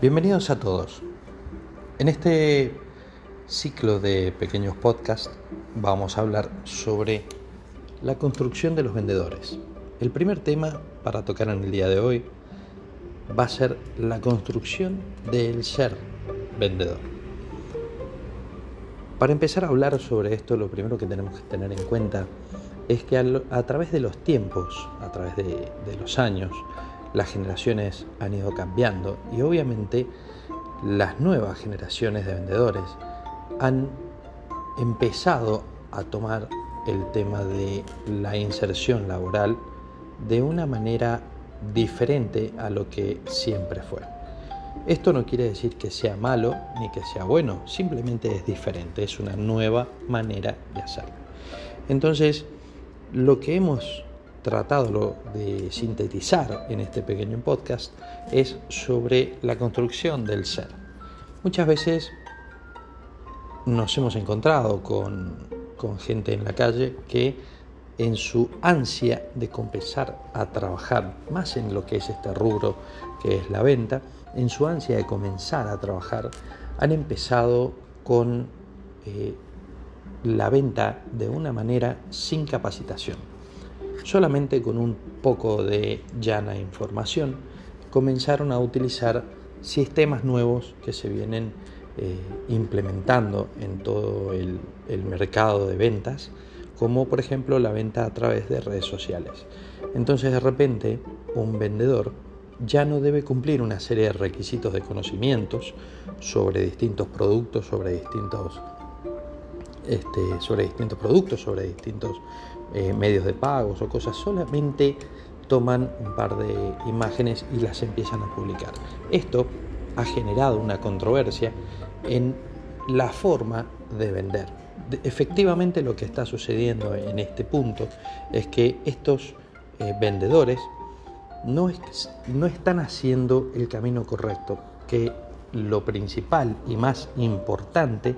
Bienvenidos a todos. En este ciclo de pequeños podcasts vamos a hablar sobre la construcción de los vendedores. El primer tema para tocar en el día de hoy va a ser la construcción del ser vendedor. Para empezar a hablar sobre esto, lo primero que tenemos que tener en cuenta es que a, través de los tiempos, a través de, los años, las generaciones han ido cambiando y obviamente las nuevas generaciones de vendedores han empezado a tomar el tema de la inserción laboral de una manera diferente a lo que siempre fue. Esto no quiere decir que sea malo ni que sea bueno, simplemente es diferente, es una nueva manera de hacerlo. Entonces, lo que hemos tratado de sintetizar en este pequeño podcast es sobre la construcción del ser. Muchas veces nos hemos encontrado con, gente en la calle que en su ansia de comenzar a trabajar más en lo que es este rubro que es la venta, en su ansia de comenzar a trabajar, han empezado con eh, la venta de una manera sin capacitación. Solamente con un poco de llana información comenzaron a utilizar sistemas nuevos que se vienen eh, implementando en todo el, el mercado de ventas, como por ejemplo la venta a través de redes sociales. Entonces de repente un vendedor ya no debe cumplir una serie de requisitos de conocimientos sobre distintos productos, sobre distintos, este, sobre distintos productos, sobre distintos eh, medios de pagos o cosas, solamente toman un par de imágenes y las empiezan a publicar. Esto ha generado una controversia en la forma de vender. Efectivamente lo que está sucediendo en este punto es que estos eh, vendedores no, no están haciendo el camino correcto, que lo principal y más importante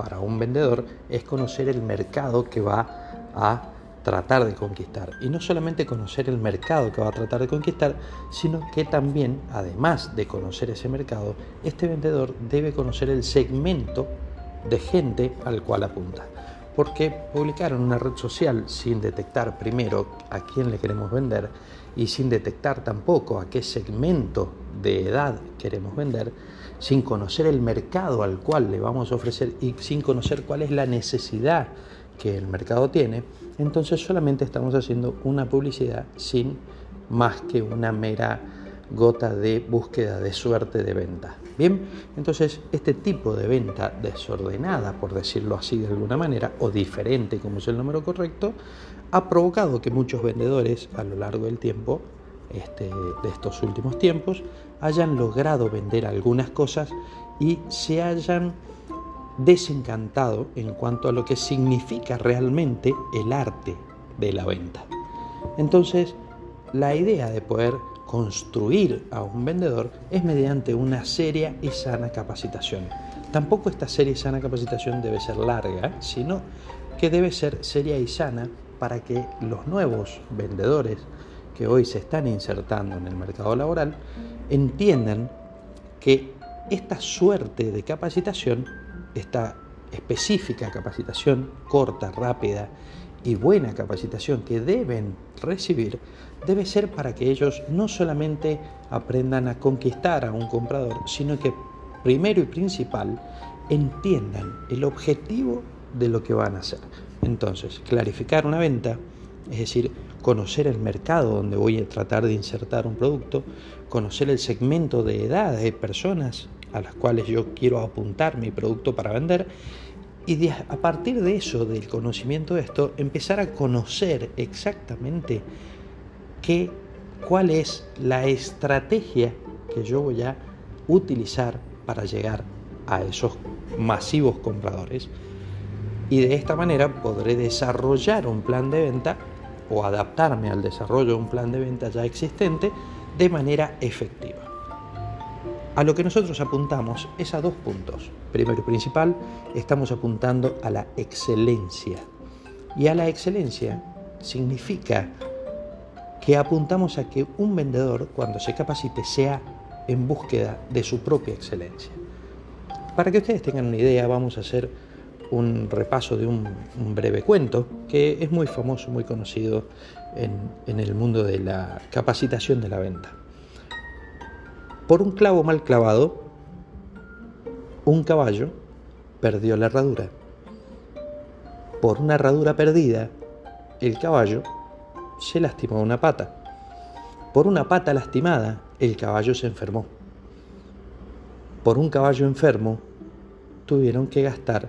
para un vendedor es conocer el mercado que va a tratar de conquistar. Y no solamente conocer el mercado que va a tratar de conquistar, sino que también, además de conocer ese mercado, este vendedor debe conocer el segmento de gente al cual apunta. Porque publicar en una red social sin detectar primero a quién le queremos vender y sin detectar tampoco a qué segmento de edad queremos vender, sin conocer el mercado al cual le vamos a ofrecer y sin conocer cuál es la necesidad que el mercado tiene, entonces solamente estamos haciendo una publicidad sin más que una mera gota de búsqueda de suerte de venta. Bien, entonces este tipo de venta desordenada, por decirlo así de alguna manera, o diferente como es el número correcto, ha provocado que muchos vendedores a lo largo del tiempo, este, de estos últimos tiempos, hayan logrado vender algunas cosas y se hayan desencantado en cuanto a lo que significa realmente el arte de la venta. Entonces, la idea de poder construir a un vendedor es mediante una seria y sana capacitación. Tampoco esta seria y sana capacitación debe ser larga, sino que debe ser seria y sana para que los nuevos vendedores que hoy se están insertando en el mercado laboral entiendan que esta suerte de capacitación, esta específica capacitación corta, rápida y buena capacitación que deben recibir debe ser para que ellos no solamente aprendan a conquistar a un comprador, sino que primero y principal entiendan el objetivo de lo que van a hacer. Entonces, clarificar una venta, es decir, conocer el mercado donde voy a tratar de insertar un producto, conocer el segmento de edad de personas a las cuales yo quiero apuntar mi producto para vender y a partir de eso, del conocimiento de esto, empezar a conocer exactamente qué, cuál es la estrategia que yo voy a utilizar para llegar a esos masivos compradores. Y de esta manera podré desarrollar un plan de venta o adaptarme al desarrollo de un plan de venta ya existente de manera efectiva. A lo que nosotros apuntamos es a dos puntos. Primero y principal, estamos apuntando a la excelencia. Y a la excelencia significa que apuntamos a que un vendedor, cuando se capacite, sea en búsqueda de su propia excelencia. Para que ustedes tengan una idea, vamos a hacer un repaso de un, breve cuento que es muy famoso, muy conocido en, en el mundo de la capacitación de la venta. Por un clavo mal clavado, un caballo perdió la herradura. Por una herradura perdida, el caballo se lastimó una pata. Por una pata lastimada, el caballo se enfermó. Por un caballo enfermo, tuvieron que gastar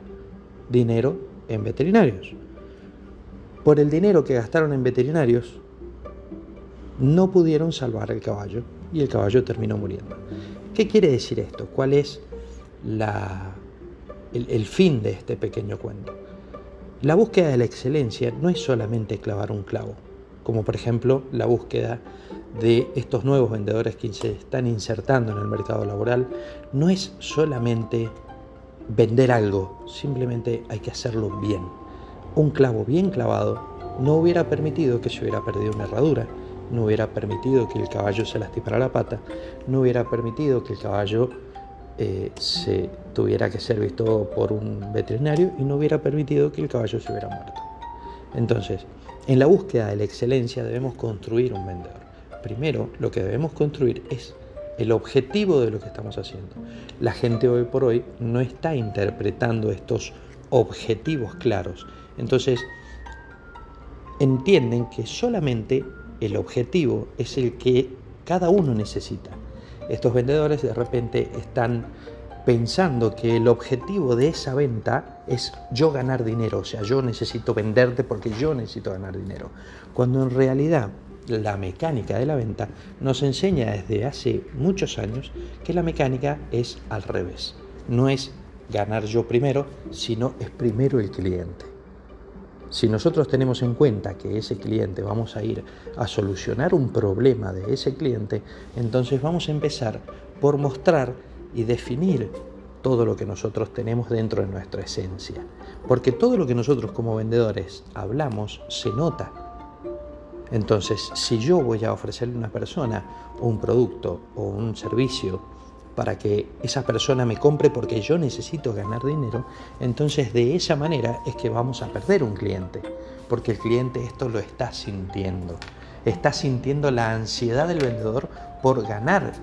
dinero en veterinarios. Por el dinero que gastaron en veterinarios, no pudieron salvar el caballo y el caballo terminó muriendo. ¿Qué quiere decir esto? ¿Cuál es la, el, el fin de este pequeño cuento? La búsqueda de la excelencia no es solamente clavar un clavo, como por ejemplo la búsqueda de estos nuevos vendedores que se están insertando en el mercado laboral, no es solamente vender algo, simplemente hay que hacerlo bien. Un clavo bien clavado no hubiera permitido que se hubiera perdido una herradura, no hubiera permitido que el caballo se lastimara la pata, no hubiera permitido que el caballo eh, se tuviera que ser visto por un veterinario y no hubiera permitido que el caballo se hubiera muerto. Entonces, en la búsqueda de la excelencia debemos construir un vendedor. Primero, lo que debemos construir es el objetivo de lo que estamos haciendo. La gente hoy por hoy no está interpretando estos objetivos claros. Entonces, entienden que solamente el objetivo es el que cada uno necesita. Estos vendedores de repente están pensando que el objetivo de esa venta es yo ganar dinero, o sea, yo necesito venderte porque yo necesito ganar dinero, cuando en realidad la mecánica de la venta nos enseña desde hace muchos años que la mecánica es al revés, no es ganar yo primero, sino es primero el cliente. Si nosotros tenemos en cuenta que ese cliente vamos a ir a solucionar un problema de ese cliente, entonces vamos a empezar por mostrar y definir todo lo que nosotros tenemos dentro de nuestra esencia. Porque todo lo que nosotros como vendedores hablamos se nota. Entonces, si yo voy a ofrecerle a una persona un producto o un servicio para que esa persona me compre porque yo necesito ganar dinero, entonces de esa manera es que vamos a perder un cliente, porque el cliente esto lo está sintiendo, está sintiendo la ansiedad del vendedor por ganar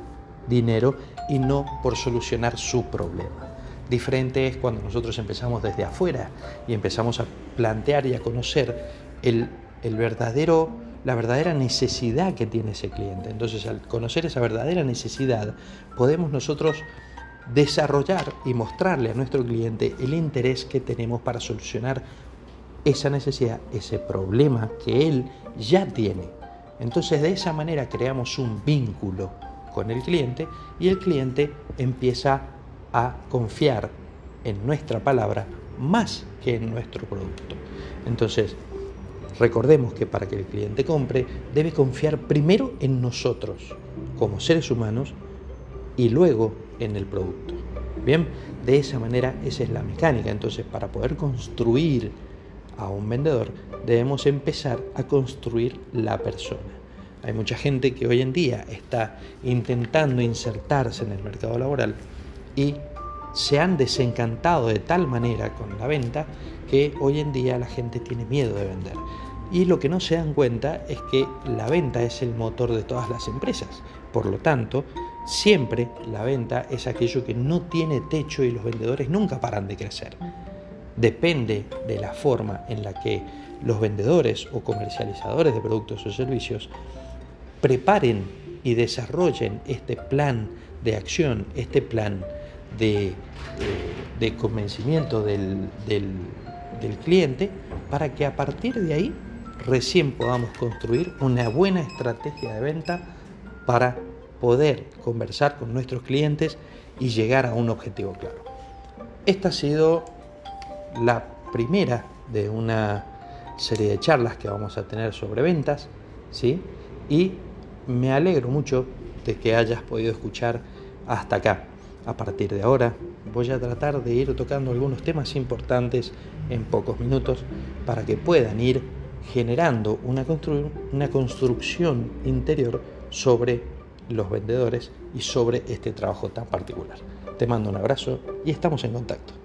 dinero y no por solucionar su problema. Diferente es cuando nosotros empezamos desde afuera y empezamos a plantear y a conocer el, el verdadero la verdadera necesidad que tiene ese cliente. Entonces, al conocer esa verdadera necesidad, podemos nosotros desarrollar y mostrarle a nuestro cliente el interés que tenemos para solucionar esa necesidad, ese problema que él ya tiene. Entonces, de esa manera creamos un vínculo con el cliente y el cliente empieza a confiar en nuestra palabra más que en nuestro producto. Entonces, Recordemos que para que el cliente compre debe confiar primero en nosotros como seres humanos y luego en el producto. Bien, de esa manera esa es la mecánica. Entonces, para poder construir a un vendedor debemos empezar a construir la persona. Hay mucha gente que hoy en día está intentando insertarse en el mercado laboral y se han desencantado de tal manera con la venta que hoy en día la gente tiene miedo de vender. Y lo que no se dan cuenta es que la venta es el motor de todas las empresas. Por lo tanto, siempre la venta es aquello que no tiene techo y los vendedores nunca paran de crecer. Depende de la forma en la que los vendedores o comercializadores de productos o servicios preparen y desarrollen este plan de acción, este plan de, convencimiento del cliente, para que a partir de ahí recién podamos construir una buena estrategia de venta para poder conversar con nuestros clientes y llegar a un objetivo claro. Esta ha sido la primera de una serie de charlas que vamos a tener sobre ventas, ¿sí? Y me alegro mucho de que hayas podido escuchar hasta acá. A partir de ahora voy a tratar de ir tocando algunos temas importantes en pocos minutos para que puedan ir generando una, una construcción interior sobre los vendedores y sobre este trabajo tan particular. Te mando un abrazo y estamos en contacto.